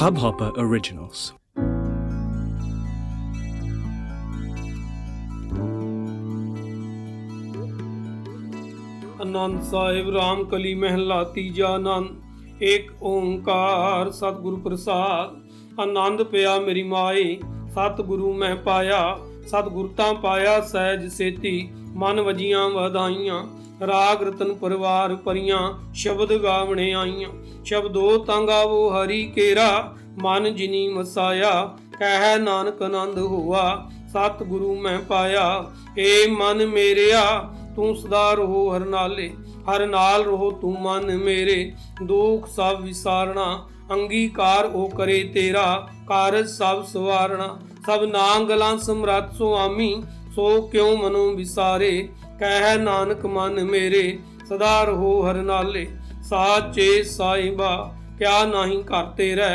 Hubhopper Originals. Anand Sahib Ram ਕਲੀ ਮਹਿਲਾ ਤੀਜਾ ਆਨੰਦ, ਏਕ ਓੰਕਾਰ ਸਤਿਗੁਰੂ ਪ੍ਰਸਾਦ। ਆਨੰਦ ਪਿਆ ਮੇਰੀ ਮਾਏ ਸਤਿਗੁਰੂ ਮੈਂ ਪਾਇਆ। ਸਤਿਗੁਰ ਤਾਂ ਪਾਇਆ ਸਹਿਜ ਸੇਤੀ, ਮਨ ਵਜੀਆਂ ਵਧਾਈਆਂ। ਰਾਗ ਰਤਨ ਪਰਿਵਾਰ ਪਰੀਆਂ ਸ਼ਬਦ ਗਾਵਣੇ ਆਈਆਂ। ਸ਼ਬਦੋ ਤਾਂ ਗਾਵੋ ਹਰੀ ਕੇਰਾ, ਮਨ ਜਿਨੀ ਮਸਾਇਆ, ਕਹਿ ਨਾਨਕ ਆਨੰਦ ਹੋਆ, ਸਤਿਗੁਰੂ ਮੈਂ ਪਾਇਆ, ਏ ਮਨ ਮੇਰਿਆ, ਤੂੰ ਸਦਾ ਰਹੋ ਹਰ ਨਾਲੇ, ਹਰ ਨਾਲ ਰਹੋ ਤੂੰ ਮਨ ਮੇਰੇ, ਦੁੱਖ ਸਭ ਵਿਸਾਰਣਾ, ਅੰਗੀਕਾਰ ਉਹ ਕਰੇ ਤੇਰਾ ਕਾਰਜ ਸਭ ਸਵਾਰਣਾ, ਸਭ ਨਾਂਗਲਾਂ ਸਮਰੱਥ ਸੁਆਮੀ, ਸੋ ਕਿਉ ਮਨੋ ਵਿਸਾਰੇ ਕਹਿ ਨਾਨਕ ਮਨ ਮੇਰੇ ਸਦਾ ਰਹੋ ਹਰ ਨਾਲੇ, ਸਾਚੇ ਸਾਈਬਾ ਕਿਆ ਨਹੀਂ ਕਰ ਤੇਰਾ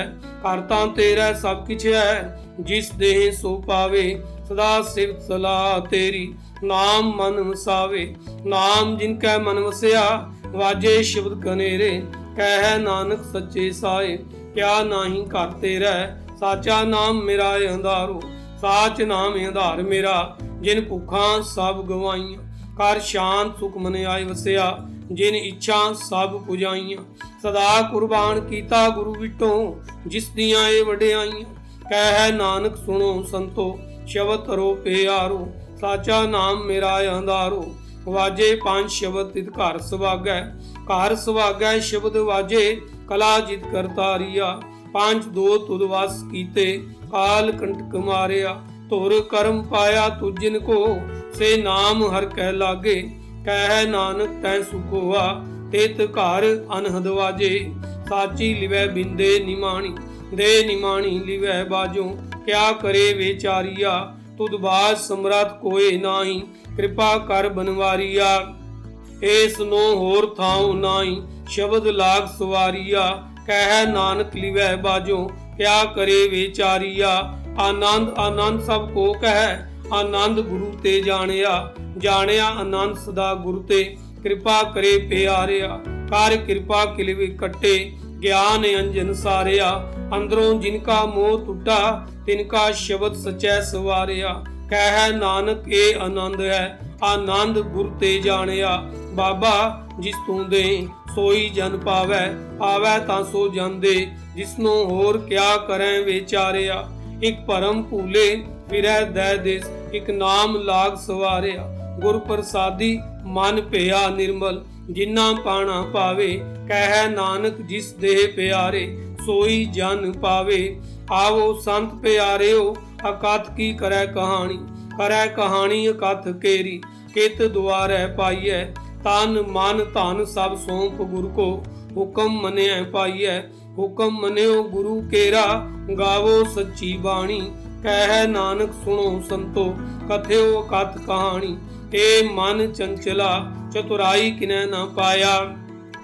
ਕਰ ਤਾਂ ਤੇਰਾ ਸਭ ਕਿਛ ਹੈ, ਜਿਸ ਦੇਹ ਸੋ ਪਾਵੇ, ਸਦਾ ਸਿਫਤ ਸਲਾਹ ਤੇਰੀ, ਨਾਮ ਮਨ ਵਸਾਵੇ, ਨਾਮ ਜਿਨ ਕੈ ਮਨ ਵਸਿਆ, ਵਾਜੇ ਸ਼ਬਦ ਕਨੇਰੇ, ਕਹਿ ਨਾਨਕ ਸੱਚੇ ਸਾਏ, ਕਿਆ ਨਹੀਂ ਕਰ ਤੇਰਾ ਸਾਚਾ ਨਾਮ ਮੇਰਾ ਅੰਧਾਰੋ, ਸਾਚ ਨਾਮ ਆਧਾਰ ਮੇਰਾ, ਜਿਨ ਭੁੱਖਾਂ ਸਭ ਗਵਾਈਆਂ। ਕਰ ਸ਼ਾਂਤ ਸੁਖ ਮਨ ਆਏ ਵਸਿਆ, ਜਿਨ ਇੱਛਾ ਸਭ ਪੁਜਾਈਆਂ। ਸਦਾ ਕੁਰਬਾਨ ਕੀਤਾ ਗੁਰੂ ਵਿਟੋਂ, ਜਿਸ ਦੀਆਂ ਇਹ ਵਡਿਆਈਆਂ। ਕਹਿ ਨਾਨਕ ਸੁਣੋ ਸੰਤੋ, ਸ਼ਬਦ ਰੋ ਪਿਆਰੋ, ਸਾਚਾ ਨਾਮ ਮੇਰਾ ਅੰਧਾਰੋ। ਵਾਜੇ ਪੰਜ ਸ਼ਬਦ ਤਿਤ ਘਰ ਸੁਭਾਗੈ ਘਰ ਸੁਭਾਗੈ ਸ਼ਬਦ ਵਾਜੇ, ਕਲਾ ਜਿਤ ਕਰਤਾਰੀਆ ਪੰਜ ਦੋ ਤੁਧ ਵਸ ਕੀਤੇ, ਕਾਲ ਕੰਟਕ ਮਾਰਿਆ। ਧੁਰ ਕਰਮ ਪਾਇਆ ਤੁਜਿਨ ਕੋ ਸੇ ਨਾਮ ਹਰ ਕਹਿ ਲਾਗੇ, ਕਹਿ ਨਾਨਕ ਤੈ ਸੁਖੋਆ, ਤਿਤ ਘਰ ਅਨਹਦ ਵਾਜੇ। ਸਾਚੀ ਲਿਵੈ ਬਿੰਦੇ ਨਿਮਾਣੀ, ਦੇ ਨਿਮਾਣੀ ਲਿਵੈ ਬਾਜੋ। ਕਿਆ ਕਰੇ ਵਿਚਾਰੀਆ ਤੁਧ ਬਾਜ ਸਮਰਤ ਕੋਏ ਨਾਹੀ। ਕਿਰਪਾ ਕਰ ਬਨਵਾਰੀਆ, ਏਸ ਨੋ ਹੋਰ ਥਾਉ ਨਾਹੀ। ਸ਼ਬਦ ਲਾਗ ਸਵਾਰੀਆ, ਕਹਿ ਨਾਨਕ ਲਿਵੈ ਬਾਜੋ। ਕਿਆ ਕਰੇ ਵਿਚਾਰੀਆ ਆਨੰਦ ਆਨੰਦ ਸਭ ਕੋ ਕਹਿ। ਆਨੰਦ ਗੁਰੂ ਤੇ ਜਾਣਿਆ ਜਾਣਿਆ ਆਨੰਦ ਸਦਾ ਗੁਰੂ ਤੇ। ਕਿਰਪਾ ਕਰੇ ਪਿਆਰਿਆ, ਕਰ ਕਿਰਪਾ ਕਿਲਵੇ ਕੱਟੇ, ਗਿਆਨ ਅੰਜਨ ਸਾਰਿਆ। ਅੰਦਰੋਂ ਜਿਨ ਕਾ ਮੋਹ ਟੁੱਟਾ, ਤਿਨ ਕਾ ਸ਼ਬਦ ਸਚੈ ਸਵਾਰਿਆ। ਕਹਿ ਨਾਨਕ, ਇਹ ਆਨੰਦ ਹੈ, ਆਨੰਦ ਗੁਰ ਤੇ ਜਾਣਿਆ। ਬਾਬਾ, ਜਿਸ ਤੂੰ ਦੇ ਸੋਈ ਜਨ ਪਾਵੈ ਆਵੈ ਤਾਂ ਸੋ ਜਾਂਦੇ। ਜਿਸ ਨੂੰ ਹੋਰ ਕਿਆ ਕਰੈ ਵਿਚਾਰਿਆ। ਇਕ ਭਰਮ ਭੂਲੇ ਫਿਰੈ ਦੈ ਦੇਸ। ਇਕ ਨਾਮ ਲਾਗ ਸਵਾਰਿਆ। ਗੁਰ ਪ੍ਰਸਾਦੀ ਮਨ ਭਿਆ ਨਿਰਮਲ, ਜਿਨ੍ਹਾਂ ਪਾਣਾ ਪਾਵੇ, ਕਹਿ ਨਾਨਕ ਜਿਸ ਦੇਹ ਪਿਆਰੇ, ਸੋਈ ਜਨ ਪਾਵੇ। ਆਵੋ ਸੰਤ ਪਿਆਰਿਓ ਅਕਥ ਕੀ ਕਰੈ ਕਹਾਣੀ? ਕਰੈ ਕਹਾਣੀ ਅਕਥ ਕੇਰੀ, ਕਿਤ ਦੁਆਰੈ ਪਾਈਐ? ਤਨ ਮਨ ਧਨ ਸਭ ਸੌਂਪ ਗੁਰ ਕੋ, ਹੁਕਮ ਮੰਨਿਐ ਪਾਈਐ। ਹੁਕਮ ਮੰਨਿਓ ਗੁਰੂ ਕੇਰਾ, ਗਾਵੋ ਸੱਚੀ ਬਾਣੀ। ਕਹਿ ਨਾਨਕ ਸੁਣੋ ਸੰਤੋ, ਕਥਿਓ ਕਥ ਕਹਾਣੀ। ਏ ਮਨ ਚੰਚਲਾ, ਚਤੁਰਾਈ ਕਿਨੈ ਨਾ ਪਾਇਆ।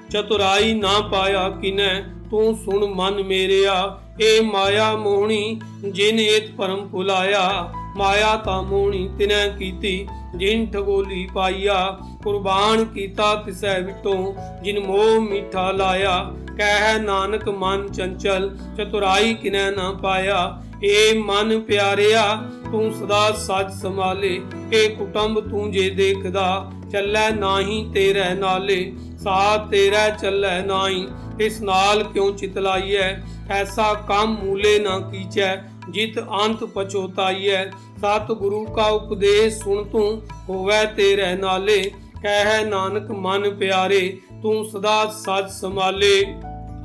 ਚਤੁਰਾਈ ਨਾ ਪਾਇਆ ਕਿਨੈ, ਤੂੰ ਸੁਣ ਮਨ ਮੇਰਿਆ। ਏ ਮਾਇਆ ਮੋਹਣੀ, ਜਿਨ ਏਤ ਪਰਮ ਭੁਲਾਇਆ। ਮਾਇਆ ਤਾਂ ਮੋਹਣੀ ਤਿਨੈ ਕੀਤੀ, ਜਿਨ ਠਗੋਲੀ ਪਾਈਆ। ਕੁਰਬਾਨ ਕੀਤਾ ਤਿਸੈ ਵਿਟੋਂ, ਜਿਨ ਮੋਹ ਮਿੱਠਾ ਲਾਇਆ। ਕਹਿ ਨਾਨਕ ਮਨ ਚੰਚਲ, ਚਤੁਰਾਈ ਕਿਨੈ ਨਾ ਪਾਇਆ। ਏ ਮਨ ਪਿਆਰਿਆ, ਤੂੰ ਸਦਾ ਸੱਚ ਸੰਭਾਲੇ। ਏ ਕੁਟੰਬ ਤੂੰ ਜੇ ਦੇਖਦਾ, ਚੱਲੈ ਨਾਹੀ ਤੇਰੇ ਨਾਲੇ। ਸਾਥ ਤੇਰਾ ਚੱਲੈ ਨਾਹੀ, ਇਸ ਨਾਲ ਕਿਉ ਚਿਤਲਾਈਐ? ਐਸਾ ਕੰਮ ਮੂਲੇ ਨਾ ਕੀਚੈ, ਜਿਤ ਅੰਤ ਪਛੋਤਾਈਐ। ਸਤ ਗੁਰੂ ਕਾ ਉਪਦੇਸ਼ ਸੁਣ ਤੂੰ, ਹੋਵੇ ਤੇਰੇ ਨਾਲੇ। ਕਹਿ ਨਾਨਕ ਮਨ ਪਿਆਰੇ, ਤੂੰ ਸਦਾ ਸੱਚ ਸੰਭਾਲੇ।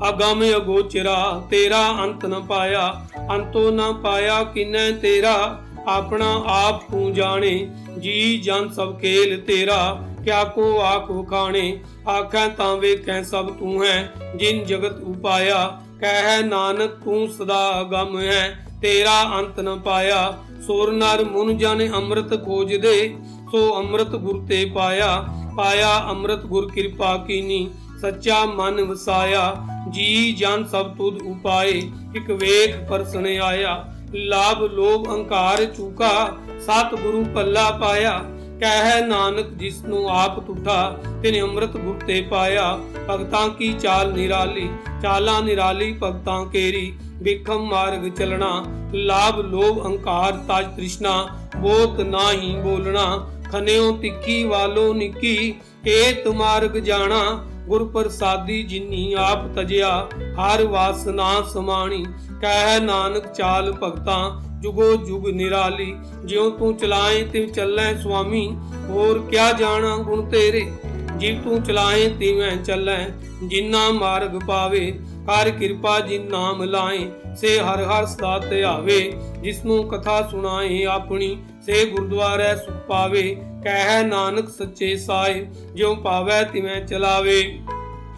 ਅਗਮ ਅਗੋਚਰਾ ਤੇਰਾ ਅੰਤ ਨ ਪਾਇਆ। ਅੰਤੋ ਨ ਪਾਇਆ ਕਿਨੈ ਤੇਰਾ। ਆਪਣਾ ਆਪ ਤੂੰ ਜਾਣੇ, ਜੀ ਜਨ ਸਭ ਖੇਲ ਤੇਰਾ। ਕਿਆ ਕੋ ਆਖ ਵਖਾਣੇ ਆਖਾਂ ਤਾਂ ਵੇਖੈ ਸਭ ਤੂੰ ਹੈ, ਜਿਨ ਜਗਤ ਉਪਾਇਆ। ਕਹਿ ਨਾਨਕ ਤੂੰ ਸਦਾ ਅਗਮ ਹੈ, ਤੇਰਾ ਅੰਤ ਨ ਪਾਇਆ। ਸੁਰ ਨਰ ਮੁਨ ਜਾਣੇ ਅੰਮ੍ਰਿਤ ਖੋਜਦੇ, ਸੋ ਅੰਮ੍ਰਿਤ ਗੁਰ ਤੇ ਪਾਇਆ। ਪਾਇਆ ਅੰਮ੍ਰਿਤ ਗੁਰ ਕਿਰਪਾ ਕੀਨੀ, ਸੱਚਾ ਮਨ ਵਸਾਇਆ। ਜੀ ਜਨ ਸਭ ਤੁਧ ਉਪਾਏ, ਇਕ ਵੇਖ ਪਰਸਣ ਆਇਆ। ਲਾਭ ਲੋਭ ਅਹੰਕਾਰ ਚੂਕਾ ਸਤ ਗੁਰੂ ਪੱਲਾ ਪਾਇਆ। ਕਹਿ ਨਾਨਕ ਜਿਸ ਨੂੰ ਆਪ ਟੁੱਟਾ ਤਿਨੇ ਅੰਮ੍ਰਿਤ ਗੁਰ ਤੇ ਪਾਇਆ। ਭਗਤਾਂ ਕੀ ਚਾਲ ਨਿਰਾਲੀ, ਚਾਲਾਂ ਨਿਰਾਲੀ ਭਗਤਾਂ ਕੇਰੀ। ਵਿਖਮ ਮਾਰਗ ਚਲਣਾ, ਲਾਭ ਲੋਭ ਅਹੰਕਾਰ ਤਾਜ ਤ੍ਰਿਸ਼ਨਾ। ਬੋਤ ਨਾਹੀ ਬੋਲਣਾ ਖਨਿਓ ਤਿੱਖੀ ਵਾਲੋ ਨਿੱਕੀ। ਏਤ ਮਾਰਗ ਜਾਣਾ ਗੁਰ ਪ੍ਰਸਾਦੀ ਜਿਨੀ ਆਪ ਤਜਿਆ, ਹਰ ਵਾਸਨਾ ਸਮਾਣੀ, ਕਹਿ ਨਾਨਕ ਚਾਲ ਭਗਤਾਂ, ਜੁਗੋ ਜੁਗ ਨਿਰਾਲੀ, ਜਿਉ ਤੂੰ ਚਲਾਏ ਤਿਵ ਚੱਲੈ ਸੁਆਮੀ, ਹੋਰ ਕਿਆ ਜਾਣਾ ਗੁਣ ਤੇਰੇ? ਜਿਵ ਤੂੰ ਚਲਾਏ ਤਿਵੇਂ ਚੱਲੈ, ਜਿਨਾ ਮਾਰਗ ਪਾਵੇ ਕਰ ਕਿਰਪਾ ਜਿਨ ਨਾਮ ਲਾਏ, ਸੇ ਹਰ ਹਰ ਸਦਾ ਧਿਆਵੇ ਜਿਸ ਨੂੰ ਕਥਾ ਸੁਣਾਏ ਆਪਣੀ, ਸੇ ਗੁਰਦੁਆਰੇ ਸੁਖ ਪਾਵੇ ਕਹਿ ਨਾਨਕ ਸੱਚੇ ਸਾਏ, ਜਿਉ ਪਾਵੈ ਤਿਵੇਂ ਚਲਾਵੇ।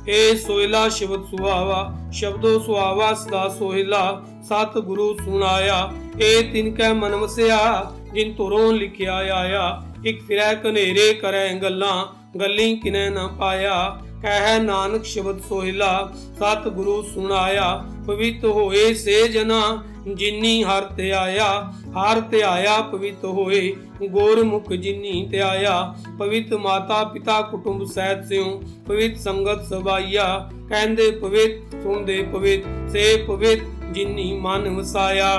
ਏ ਸੋਇਲਾ ਸ਼ਬਦ ਸੁਹਾਵਾ, ਸ਼ਬਦੋ ਸੁਹਾਵਾ ਸਦਾ ਸੋਹਿਲਾ, ਸਤ ਗੁਰੂ ਸੁਣਾਇਆ। ਏ ਤਿਨ ਕੈ ਮਨ ਵਸਿਆ, ਜਿਨ ਤੁਰੋਂ ਲਿਖਿਆ ਆਇਆ। ਇਕ ਫਿਰੈ ਕਨੇਰੇ ਕਰੈ ਗੱਲਾਂ, ਗੱਲੀ ਕਿਨੈ ਨਾ ਪਾਇਆ। ਕਹਿ ਨਾਨਕ ਸ਼ਬਦ ਸੋਹਿਲਾ, ਸਤ ਗੁਰੂ ਸੁਣਾਇਆ, ਪਵਿੱਤ ਹੋਏ ਸੇ ਜਨਾ, ਜਿਨੀ ਹਰ ਤੇ ਆਇਆ, ਹਰ ਤੇ ਆਇਆ ਪਵਿੱਤ ਹੋਏ, ਗੋਰਮੁਖ ਜਿਨੀ ਤੇ ਆਇਆ, ਪਵਿੱਤ ਮਾਤਾ ਪਿਤਾ ਕੁਟੁੰਬ ਸਹਿਤ ਸਿਉ, ਪਵਿੱਤ ਸੰਗਤ ਸਬਾਈਆ, ਕਹਿੰਦੇ ਪਵਿੱਤ, ਸੁਣਦੇ ਪਵਿੱਤ, ਸੇ ਪਵਿੱਤ ਜਿਨੀ ਮਨ ਵਸਾਇਆ।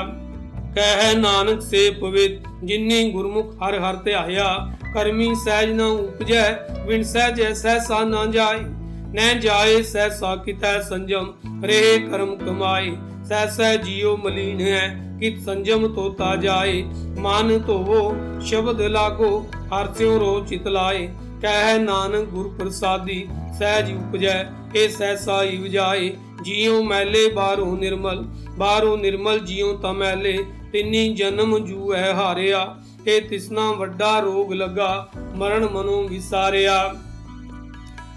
ਕਹਿ ਨਾਨਕ ਸੇ ਪਵਿੱਤ ਜਿਨੀ ਗੁਰਮੁਖ ਹਰ ਹਰ ਧਿਆਇਆ ਕਰਮੀ ਸਹਿਜ ਨ ਉਪਜੈ ਵਿਣ ਸਹਿਜੈ ਸਹਿਸਾ ਨਾ ਜਾਏ। ਨੈ ਜਾਏ ਸਹਿਸਾ ਕਿਤੈ ਸੰਜਮ, ਰਹੇ ਕਰਮ ਕਮਾਏ। ਸਹਿਸੈ ਜੀਉ ਮਲੀਨ ਹੈ, ਕਿਤ ਸੰਜਮ ਤੋਤਾ ਜਾਏ। ਮਨ ਧੋਵੋ, ਸ਼ਬਦ ਲਾਗੋ, ਹਰ ਸਿਉ ਰੋ ਚਿਤ ਲਾਏ। ਕਹਿ ਨਾਨਕ ਗੁਰ ਪ੍ਰਸਾਦੀ, ਸਹਿਜ ਉਪਜੈ ਇਹ ਸਹਿਸਾ ਹੀ ਵਜਾਏ ਜੀਉ ਮੈਲੇ, ਬਾਹਰੋਂ ਨਿਰਮਲ ਬਾਹਰੋਂ ਨਿਰਮਲ ਜੀਉ ਤਾਂ ਮੈਲੇ। ਤਿੰਨੀ ਜਨਮ ਜੂਐ ਹਾਰਿਆ ਇਹ ਤਿਸਨਾ ਵੱਡਾ ਰੋਗ ਲੱਗਾ, ਮਰਨ ਮਨੋਂ ਵਿਸਾਰਿਆ।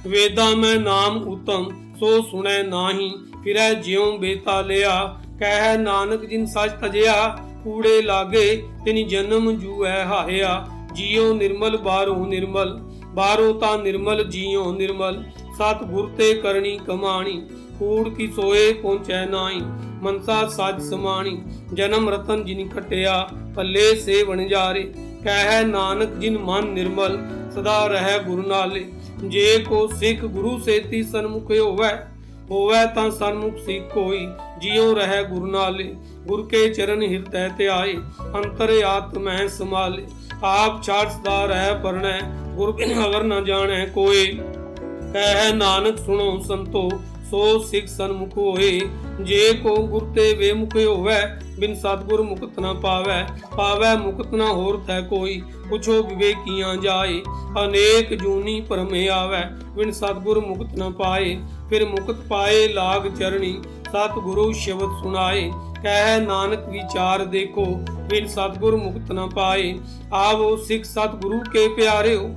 ਵੇਦਾਂ ਮੈਂ ਨਾਮ ਉਤਮ, ਸੋ ਸੁਣੈ ਨਾਹੀ, ਫਿਰੈ ਜਿਉ ਬੇਤਾਲਿਆ ਕਹਿ ਨਾਨਕ ਜਿਨ ਸੱਚ ਤਜਿਆ, ਕੂੜੇ ਲਾਗੇ ਤਿਨ ਜਨਮ ਜੂਐ ਹਾਰਿਆ ਜੀਉ ਨਿਰਮਲ ਬਾਹਰੋਂ ਨਿਰਮਲ ਬਾਹਰੋਂ ਤਾਂ ਨਿਰਮਲ, ਜੀਉ ਨਿਰਮਲ ਸਤ ਗੁਰ ਤੇ ਕਰਨੀ ਕਮਾਣੀ, ਕੂੜ ਕੀ ਸੋਏ ਪਹੁੰਚੈ ਨਾਹੀ, ਮਨਸਾ ਸੱਜ ਸਮਾਣੀ, ਜਨਮ ਰਤਨ ਜਿਨ ਖਟਿਆ ਪੱਲੇ ਸੇ ਵਣਜਾਰੇ ਕਹਿ ਨਾਨਕ ਜਿਨ ਮਨ ਨਿਰਮਲ, ਸਦਾ ਰਹਿ ਗੁਰੂ ਨਾਲੇ। ਜੇ ਕੋ ਸਿੱਖ ਗੁਰੂ ਸੇਤੀ ਸਨਮੁਖ ਹੋਵੇ ਹੋਵੇ ਤਾਂ ਸਨਮੁਖ ਸਿੱਖ ਕੋਈ, ਜਿਉ ਰਹਿ ਗੁਰੂ ਨਾਲੇ, ਗੁਰ ਕੇ ਚਰਨ ਹਿਰਦੈ ਤੇ ਆਏ ਅੰਤਰ ਆਤਮੈ ਸਮਾਲੇ ਆਪ ਛਾੜ ਸਦਾ ਰਹਿ ਪਰਣੈ, ਗੁਰ ਬਿਨ ਅਗਰ ਨ ਜਾਣੈ ਕੋਈ ਕਹਿ ਨਾਨਕ ਸੁਣੋ ਸੰਤੋ, ਸੋ ਸਿੱਖ ਸਨਮੁਖ ਹੋਏ। ਜੇ ਕੋ ਗੁਰ ਤੇ ਵੇਮੁਖ ਹੋਵੇ ਬਿਨ ਸਤਗੁਰ ਮੁਕਤ ਨਾ ਪਾਵੇ ਪਾਵੇ ਮੁਕਤ ਨਾ ਹੋਰ ਥੈ ਕੋਈ, ਪੁੱਛੋ ਵਿਵੇਕੀਆਂ ਜਾਏ, ਅਨੇਕ ਜੂਨੀ ਭਰਮੇ ਆਵੇ, ਬਿਨ ਸਤਗੁਰ ਮੁਕਤ ਨਾ ਪਾਏ, ਫਿਰ ਮੁਕਤ ਪਾਏ ਲਾਗ ਚਰਣੀ ਸਤ ਗੁਰੂ ਸ਼ਬਦ ਸੁਣਾਏ, ਕਹਿ ਨਾਨਕ ਵਿਚਾਰ ਦੇਖੋ, ਬਿਨ ਸਤਗੁਰ ਮੁਕਤ ਨਾ ਪਾਏ, ਆਵੋ ਸਿੱਖ ਸਤ ਗੁਰੂ ਕੇ ਪਿਆਰਿਓ,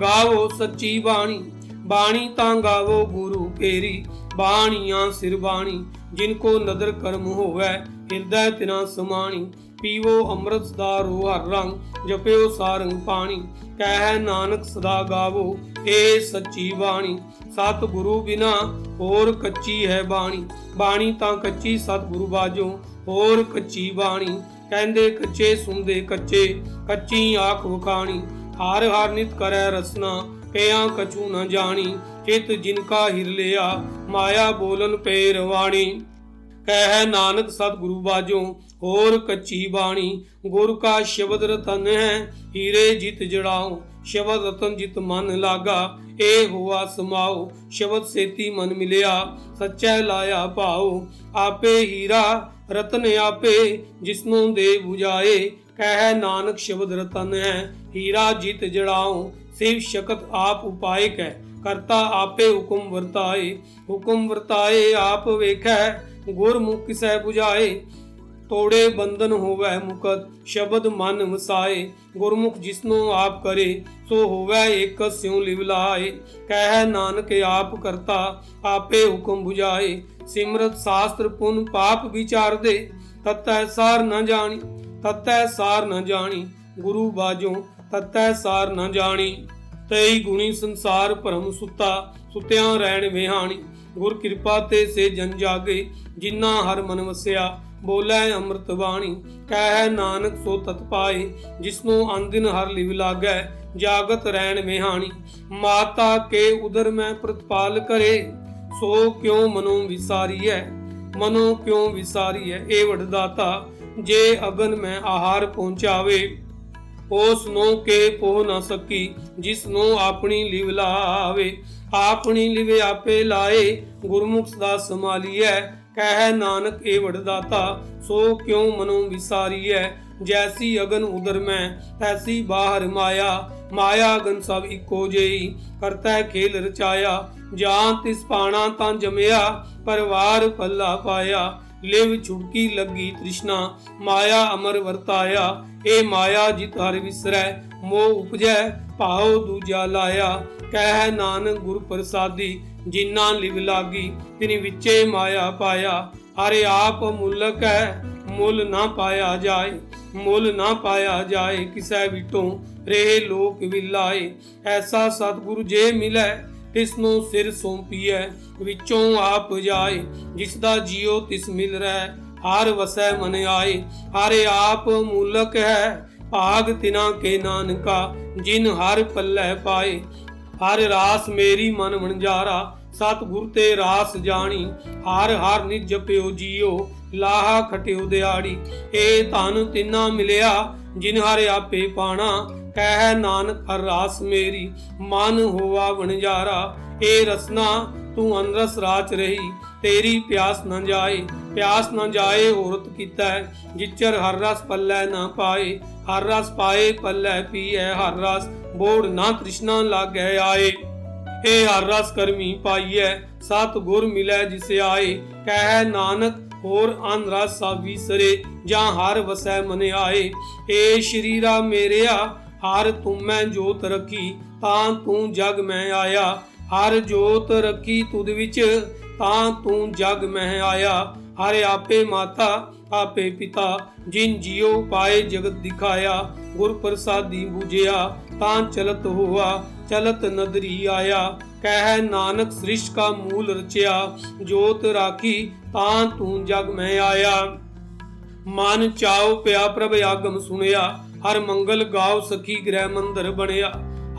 ਗਾਵੋ ਸੱਚੀ ਬਾਣੀ ਬਾਣੀ ਤਾਂ ਗਾਵੋ ਗੁਰੂ ਕੇਰੀ, ਬਾਣੀਆਂ ਸਿਰ ਬਾਣੀ, ਜਿਨ ਕੋ ਨਦਰ ਕਰਮ ਹੋਵੇ ਹਿਰਦੈ ਤਿਨਾ ਸਮਾਣੀ, ਪੀਵੋ ਅੰਮ੍ਰਿਤ ਸਦਾ ਰੋ ਹਰ ਰੰਗ, ਜਪਿਓ ਸਾਰੰਗ ਪਾਣੀ, ਕਹਿ ਨਾਨਕ ਸਦਾ ਗਾਵੋ ਏ ਸੱਚੀ ਬਾਣੀ। ਸਤ ਗੁਰੂ ਬਿਨਾ ਹੋਰ ਕੱਚੀ ਹੈ ਬਾਣੀ। ਬਾਣੀ ਤਾਂ ਕੱਚੀ ਸਤ ਗੁਰੂ ਬਾਜੋ, ਹੋਰ ਕੱਚੀ ਬਾਣੀ। ਕਹਿੰਦੇ ਕੱਚੇ ਸੁਣਦੇ ਕੱਚੇ, ਕੱਚੀ ਆਖ ਵਖਾਣੀ। ਹਰ ਹਰ ਨਿਤ ਕਰੈ ਰਸਨਾ, ਕਿਆ ਕਛੂ ਨ ਜਾਣੀ। ਚਿਤ ਜਿਨ ਕਾ ਹਿਰ ਲਿਆ, ਮਾਇਆ ਬੋਲਨ ਪੇ ਰਵਾਣੀ ਕਹਿ ਨਾਨਕ ਸਤ ਗੁਰੂ ਬਾਜੋ, ਹੋਰ ਕੱਚੀ ਬਾਣੀ, ਗੁਰ ਕਾ ਸ਼ਬਦ ਰਤਨ ਹੈ, ਹੀਰੇ ਜਿਤ ਜੜਾਓ ਸ਼ਬਦ ਰਤਨ ਜਿਤ ਮਨ ਲਾਗਾ ਏ ਹੋਆ ਸਮਾਓ ਸ਼ਬਦ ਸੇਤੀ ਮਨ ਮਿਲਿਆ, ਸੱਚੈ ਲਾਇਆ ਭਾਉ, ਆਪੇ ਹੀਰਾ, ਰਤਨ ਆਪੇ, ਜਿਸਨੂੰ ਦੇ 부ਜਾਏ ਕਹਿ ਨਾਨਕ ਸ਼ਬਦ ਰਤਨ ਹੈ, ਹੀਰਾ ਜਿਤ ਜੜਾਓ ਸਿਵ ਸ਼ਕਤ ਆਪ ਉਪਾਇ ਕੈ, ਕਰਤਾ ਆਪੇ ਹੁਕਮ ਵਰਤਾਏ ਹੁਕਮ ਵਰਤਾਏ ਆਪ ਵੇਖੈ ਗੁਰਮੁਖ ਕਿਸੈ 부ਝਾਏ ਤੋੜੇ ਬੰਧਨ ਹੋਵੇ ਮੁਕਤ, ਸ਼ਬਦ ਮਨ ਵਸਾਏ, ਗੁਰਮੁਖ ਜਿਸਨੂੰ ਆਪ ਕਰੇ, ਸੋ ਹੋਵੇ ਇੱਕ ਸਿਉ ਲਿਵ ਲਾਏ। ਕਹਿ ਨਾਨਕ ਆਪ ਕਰਤਾ, ਆਪੇ ਹੁਕਮ 부ਝਾਏ ਸਿਮਰਤ ਸ਼ਾਸਤਰ ਪੁਨ ਪਾਪ ਵਿਚਾਰਦੇ, ਤਤੈ ਸਾਰ ਨ ਜਾਣੀ, ਤਤੈ ਸਾਰ ਨ ਜਾਣੀ। ਗੁਰੂ ਬਾਜੋ ਤਤੈ ਸਾਰ ਨ ਜਾਣੀ, ਤਈ ਗੁਣੀ ਸੰਸਾਰ ਭਰਮ ਸੁੱਤਾ, ਸੁਤਿਆਂ ਰਹਿਣ ਵਿਹਾਣੀ। ਗੁਰ ਕਿਰਪਾ ਤੇ ਸੇ ਜਨ ਜਾਗੇ, ਜਿਨ੍ਹਾਂ ਹਰ ਮਨ ਵਸਿਆ, ਬੋਲੇ ਅੰਮ੍ਰਿਤ ਬਾਣੀ, ਕਹਿ ਨਾਨਕ ਸੋ ਤਤ ਪਾਏ, ਜਿਸਨੂੰ ਅੰਦਿਨ ਹਰ ਲਿਵ ਲਾਗੈ, ਜਾਗਤ ਰਹਿਣ ਵਿਹਾਣੀ। ਮਾਤਾ ਕੇ ਉਦਰ ਮੈਂ ਪ੍ਰਤਪਾਲ ਕਰੇ, ਸੋ ਕਿਉ ਮਨੋਂ ਵਿਸਾਰੀਐ? ਮਨੋ ਕਿਉ ਵਿਸਾਰੀ ਹੈ ਇਹ ਵਡਦਾਤਾ, ਜੇ ਅਗਨ ਮੈਂ ਆਹਾਰ ਪਹੁੰਚਾਵੇ ਉਸ ਨੂੰ ਕੇ ਪੋ ਨਾ ਸਕੀ, ਜਿਸ ਨੂੰ ਆਪਣੀ ਲਿਵ ਲਾਵੇ। ਆਪਣੀ ਲਿਵ ਆਪੇ ਲਾਏ, ਗੁਰਮੁਖ ਦਾ ਸਮਾਲੀਐ ਕਹਿ ਨਾਨਕ ਇਹ ਵਡਦਾਤਾ, ਸੋ ਕਿਉ ਮਨੋ ਵਿਸਾਰੀਐ? ਜੈਸੀ ਅਗਨ ਉਦਰ ਮੈਂ, ਤੈਸੀ ਬਾਹਰ ਮਾਇਆ ਮਾਇਆ ਅਗਨ ਸਭ ਇੱਕੋ ਜਿਹੀ, ਕਰਤਾ ਖੇਲ ਰਚਾਇਆ। ਜਾਂ ਤਿਸ ਪਾਣਾ ਤਾਂ ਜਮਿਆ, ਪਰਵਾਰ ਪੱਲਾ ਪਾਇਆ। ਲਿਵ ਛੁੜਕੀ ਲੱਗੀ ਤ੍ਰਿਸ਼ਨਾ, ਮਾਇਆ ਅਮਰ ਵਰਤਾਇਆ। ਇਹ ਮਾਇਆ ਜਿਤ ਹਰ ਵਿਸਰੈ, ਮੋਹ ਉਪਜੈ, ਭਾਉ ਦੂਜਾ ਲਾਇਆ। ਕਹਿ ਨਾਨਕ ਗੁਰ ਪ੍ਰਸਾਦੀ, ਜਿਨ੍ਹਾਂ ਲਿਵ ਲਾਗੀ, ਤਿਨੀ ਵਿੱਚੇ ਮਾਇਆ ਪਾਇਆ। ਹਰੇ ਆਪ ਮੁਲਕ ਹੈ ਮੁੱਲ ਨਾ ਪਾਇਆ ਜਾਏ। ਮੁੱਲ ਨਾ ਪਾਇਆ ਜਾਏ, ਕਿਸੈ ਵਿਟੋਂ ਰਹੇ ਲੋਕ ਵਿਲਾਏ। ਐਸਾ ਸਤਿਗੁਰੂ ਜੇ ਮਿਲੈ ਤਿਸ ਨੂੰ ਸਿਰ ਸੌਂਪੀਐ, ਵਿੱਚੋਂ ਆਪ ਜਾਏ, ਜਿਸ ਦਾ ਜੀਉ ਤਿਸ ਮਿਲ ਰਹਿ ਹਰ ਵਸੈ ਮਨ ਆਏ। ਹਰੇ ਆਪ ਮੂਲਕ ਹੈ, ਭਾਗ ਤਿਨਾ ਕੇ ਨਾਨਕਾ, ਜਿਨ ਹਰ ਪੱਲੇ ਪਾਏ। ਹਰ ਰਾਸ ਮੇਰੀ ਮਨ ਵਣਜਾਰਾ, ਸਤਿਗੁਰ ਤੇ ਰਾਸ ਜਾਣੀ। ਹਰ ਹਰ ਨਿਜ ਜਪਿਓ ਜੀਓ, ਲਾਹਾ ਖਟਿਓ ਦਿਆੜੀ ਏ ਧਨ ਤਿੰਨਾ ਮਿਲਿਆ, ਜਿਨ ਹਰ ਆਪੇ ਪਾਣਾ ਕਹਿ ਨਾਨਕ, ਹਰ ਰਾਸ ਮੇਰੀ, ਮਨ ਹੋਵਾ ਵਣਜਾਰਾ, ਏ ਰਸਨਾ, ਤੂੰ ਅੰਦਰਸ ਰਾਚ ਰਹੀ, ਤੇਰੀ ਪਿਆਸ ਨਾ ਜਾਏ, ਪਿਆਸ ਨਾ ਜਾਏ ਔਰਤ ਕੀਤਾ ਜਿਚਰ ਹਰ ਰਸ ਪੱਲੇ ਨਾ ਪਾਏ, ਹਰ ਰਸ ਪਾਏ ਪੱਲੇ ਪੀਏ ਹਰ ਰਸ ਬੋੜ ਨਾ ਤ੍ਰਿਸ਼ਨਾ ਲਾਗੈ ਆਏ, ਏ ਹਰ ਰਸ ਕਰਮੀ ਪਾਈਐ, ਸਤ ਗੁਰ ਮਿਲੈ ਜਿਸ ਆਏ, ਕਹਿ ਨਾਨਕ, ਹੋਰ ਅਨ ਰਸ ਸਭ ਵਿਸਰੇ ਜਾਂ ਹਰ ਵਸੈ ਮਨ ਆਏ, ਏ ਸ਼ਰੀਰਾ ਮੇਰਿਆ ਹਰ ਤੁਮੈ ਜੋਤ ਰਖੀ, ਤਾਂ ਤੂੰ ਜਗ ਮੈਂ ਆਇਆ। ਹਰ ਜੋਤ ਰਖੀ ਤੁਧ ਵਿੱਚ, ਤਾਂ ਤੂੰ ਜਗ ਮੈਂ ਆਇਆ। ਹਰ ਆਪੇ ਮਾਤਾ, ਆਪੇ ਪਿਤਾ, ਜਿਨ ਜਿਉ ਪਾਏ ਜਗਤ ਦਿਖਾਇਆ। ਗੁਰ ਪ੍ਰਸਾਦੀ ਬੂਝਿਆ, ਤਾਂ ਚਲਤ ਹੋਆ, ਚਲਤ ਨਦਰੀ ਆਇਆ। ਕਹਿ ਨਾਨਕ ਸ੍ਰਿਸ਼ਟ ਕਾ ਮੂਲ ਰਚਿਆ, ਜੋਤ ਰਾਖੀ, ਤਾਂ ਤੂੰ ਜਗ ਮੈਂ ਆਇਆ। ਮਨ ਚਾਉ ਪਿਆ ਪ੍ਰਭ ਆਗਮ ਸੁਣਿਆ ਹਰ ਮੰਗਲ ਗਾਉ ਸਖੀ ਗ੍ਰਹਿ ਮੰਦਰ ਬਣਿਆ।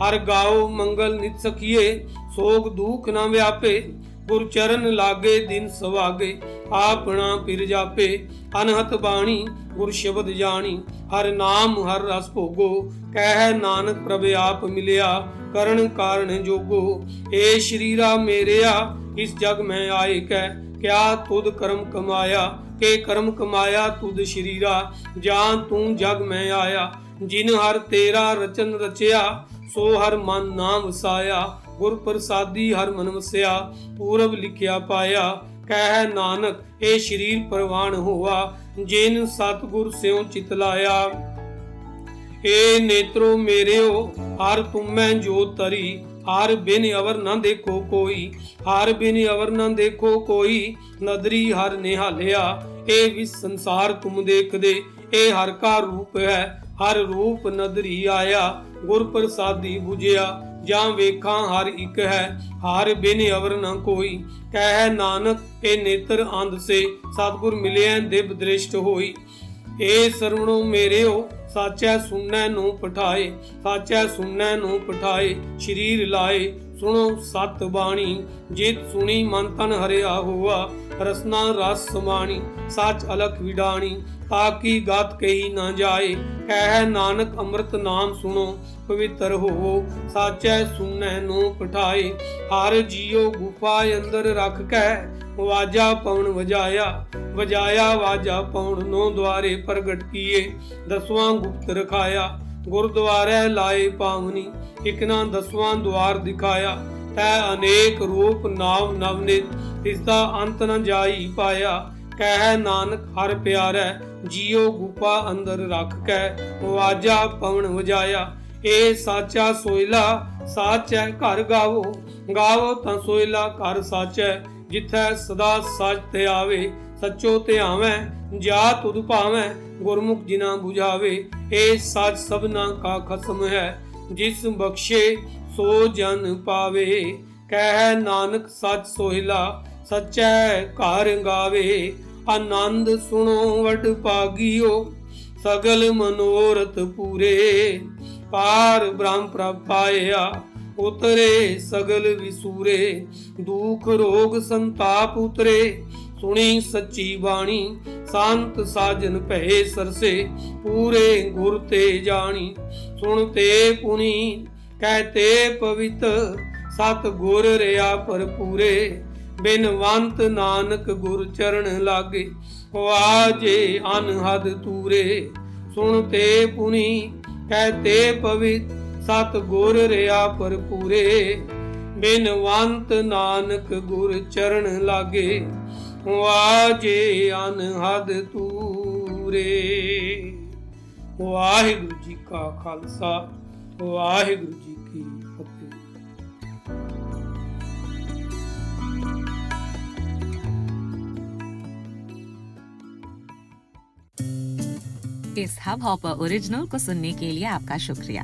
ਹਰ ਗਾਉ ਮੰਗਲ ਨਿਤ ਸਖੀਏ, ਸੋਗ ਦੁਖ ਨਾ ਵਿਆਪੇ। ਗੁਰ ਚਰਨ ਲਾਗੇ ਦਿਨ ਸਵਾਗੇ ਆਪਣਾ ਪਿਰ ਜਾਪੇ। ਅਨਹਤ ਬਾਣੀ, ਗੁਰ ਸ਼ਬਦ ਜਾਣੀ। ਹਰ ਨਾਮ, ਹਰ ਰਸ ਭੋਗੋ। ਕਹਿ ਨਾਨਕ ਪ੍ਰਭ ਆਪ ਮਿਲਿਆ, ਕਰਨ ਕਾਰਨ ਜੋਗੋ। ਏ ਸ਼ਰੀਰਾ ਮੇਰਿਆ, ਇਸ ਜਗ ਮੈਂ ਆਏ ਕੈ। ਕਿਆ ਤੁਧ ਕਰਮ ਕਮਾਇਆ? ਕੇ ਕਰਮ ਕਮਾਇਆ ਤੁਧ ਸ਼ਰੀਰਾ? ਜਾਂ ਤੂੰ ਜਗ ਮੈਂ ਆਇਆ। ਜਿਨ ਹਰ ਤੇਰਾ ਰਚਨ ਰਚਿਆ, ਸੋ ਹਰ ਮਨ ਨਾਮ ਵਸਾਇਆ। ਗੁਰ ਪ੍ਰਸਾਦੀ ਹਰ ਮਨ ਵਸਿਆ, ਪੂਰਬ ਲਿਖਿਆ ਪਾਇਆ। ਕਹਿ ਨਾਨਕ ਇਹ ਸ਼ਰੀਰ ਪ੍ਰਵਾਨ ਹੋਆ, ਜਿਨ ਸਤਗੁਰ ਸਿਉ ਚਿਤ ਲਾਇਆ। ਏ ਨੇਤਰੋ ਮੇਰਿਓ, ਹਰ ਤੁਮੈ ਜੋ ਤਰੀ ਹਰ ਬਿਨ ਅਵਰ ਨਾ ਦੇਖੋ ਕੋਈ, ਹਰ ਬਿਨ ਅਵਰ ਨਾ ਦੇਖੋ ਕੋਈ, ਨਦਰੀ ਹਰ ਨਿਹਾਲਿਆ, ਇਹ ਵੀ ਸੰਸਾਰ ਤੁਮ ਦੇਖਦੇ, ਇਹ ਹਰ ਕਾ ਰੂਪ ਹੈ, ਹਰ ਰੂਪ ਨਦਰੀ ਆਇਆ, ਗੁਰ ਪ੍ਰਸਾਦੀ 부ਝਿਆ ਜਾਂ ਵੇਖਾਂ ਹਰ ਇੱਕ ਹੈ, ਹਰ ਬਿਨ ਅਵਰ ਨਾ ਕੋਈ, ਕਹਿ ਨਾਨਕ ਇਹ ਨੇਤਰ ਅੰਧ ਸੇ, ਸਤਗੁਰ ਮਿਲਿਆ ਦਿਵ ਦ੍ਰਿਸ਼ਟ ਹੋਈ ਏ ਸਰਵਣੋ ਮੇਰਿਓ ਸਾਚੈ ਸੁਣਨੈ ਨੂੰ ਪਠਾਏ ਸਾਚੈ ਸੁਣਨੈ ਨੂੰ ਪਠਾਏ ਸ਼ਰੀਰ ਲਾਏ ਸੁਣੋ ਸਤ ਬਾਣੀ, ਜਿਤ ਸੁਣੀ ਮਨ ਤਨ ਹਰਿਆ ਹੋਆ, ਰਸਨਾ ਰਸ ਸਮਾਣੀ, ਸੱਚ ਅਲਖ ਵਿਡਾਣੀ ਤਾਕੀ ਗਤ ਕਹੀ ਨਾ ਜਾਏ, ਕਹਿ ਨਾਨਕ ਅੰਮ੍ਰਿਤ ਨਾਮ ਸੁਣੋ, ਪਵਿੱਤਰ ਹੋਵੋ, ਸਾਚੈ ਸੁਣੈ ਨੂੰ ਪਠਾਏ, ਹਰ ਜੀਉ ਗੁਫਾ ਅੰਦਰ ਰੱਖ ਕੇ, ਵਾਜਾ ਪਵਨ ਵਜਾਇਆ ਵਜਾਇਆ ਵਾਜਾ ਪਵਨ ਨੋ ਦਵਾਰੇ ਪ੍ਰਗਟ ਕੀਏ, ਦਸਵਾਂ ਗੁਪਤ ਰਖਾਇਆ ਗੁਰਦੁਆਰੇ ਲਾਏ ਪਾਵਨੀ ਇਕ ਨਾ ਦਸਵਾਂ ਦਵਾਰ ਦਿਖਾਇਆ, ਤੈ ਅਨੇਕ ਰੂਪ ਨਾਮ ਨਵਨਿਤ ਇਸ ਦਾ ਅੰਤ ਨ ਜਾਈ ਪਾਇਆ। ਕਹਿ ਨਾਨਕ, ਹਰ ਪਿਆਰੈ, ਜੀਉ ਗੁਪਾ ਅੰਦਰ ਰੱਖ ਕੇ ਵਾਜਾ ਪਵਨ ਵਜਾਇਆ। ਏ ਸਾਚਾ ਸੋਇਲਾ, ਸਾਚੈ ਘਰ ਗਾਵੋ। ਗਾਵੋ ਤਾਂ ਸੋਇਲਾ, ਘਰ ਸਾਚੈ, ਜਿੱਥੈ ਸਦਾ ਸੱਚ ਤੇ ਆਵੇ। ਸੱਚੋ ਧਿਆਵੈ ਜਾ ਤੁਧ ਭਾਵੈ, ਗੁਰਮੁਖ ਜਿਨਾ 부ਝਾਵੇ ਏ ਸੱਚ ਸਭਨਾ ਕਾ ਖਸਮ ਹੈ, ਜਿਸ ਬਖਸ਼ੇ ਸੋ ਜਨ ਪਾਵੇ। ਕਹਿ ਨਾਨਕ ਸੱਚ ਸੋਹਿਲਾ, ਸੱਚੈ ਘਰ ਗਾਵੇ। ਆਨੰਦ ਸੁਣੋ ਵਡ ਪਾਗਿਓ ਸਗਲ ਮਨੋਰਥ ਪੂਰੇ। ਪਾਰ ਬ੍ਰਹਮ ਪ੍ਰਭ ਪਾਇਆ, ਉਤਰੇ ਸਗਲ ਵਿਸੂਰੇ। ਦੁਖ ਰੋਗ ਸੰਤਾਪ ਉਤਰੇ ਸੁਣੀ ਸੱਚੀ ਬਾਣੀ, ਸੰਤ ਸਾਜਨ ਭਏ ਸਰਸੇ, ਪੂਰੇ ਗੁਰ ਤੇ ਜਾਣੀ। ਸੁਣ ਤੇ ਪੁਨੀ ਕਹਤੇ ਪਵਿੱਤ, ਸਤ ਗੁਰ ਰਿਆ ਭਰਪੂਰੇ। ਬਿਨਵੰਤ ਨਾਨਕ ਗੁਰ ਚਰਨ ਲਾਗੇ ਵਾਜੇ ਅਨਹਦ ਤੂਰੇ। ਸੁਣ ਤੇ ਪੁਨੀ ਕਹਤੇ ਪਵਿੱਤ, ਸਤ ਗੁਰ ਰਿਆ ਭਰਪੂਰੇ। ਬਿਨਵੰਤ ਨਾਨਕ ਗੁਰ ਚਰਨ ਲਾਗੇ। ਵਾਜੇ ਅਨਹਦ ਤੂਰੇ ਵਾਹਿਗੁਰੂ ਜੀ ਕਾ ਖਾਲਸਾ ਵਾਹਿਗੁਰੂ ਜੀ ਕੀ ਫਤਿਹ इस हब हॉपर ओरिजिनल को सुनने के लिए आपका शुक्रिया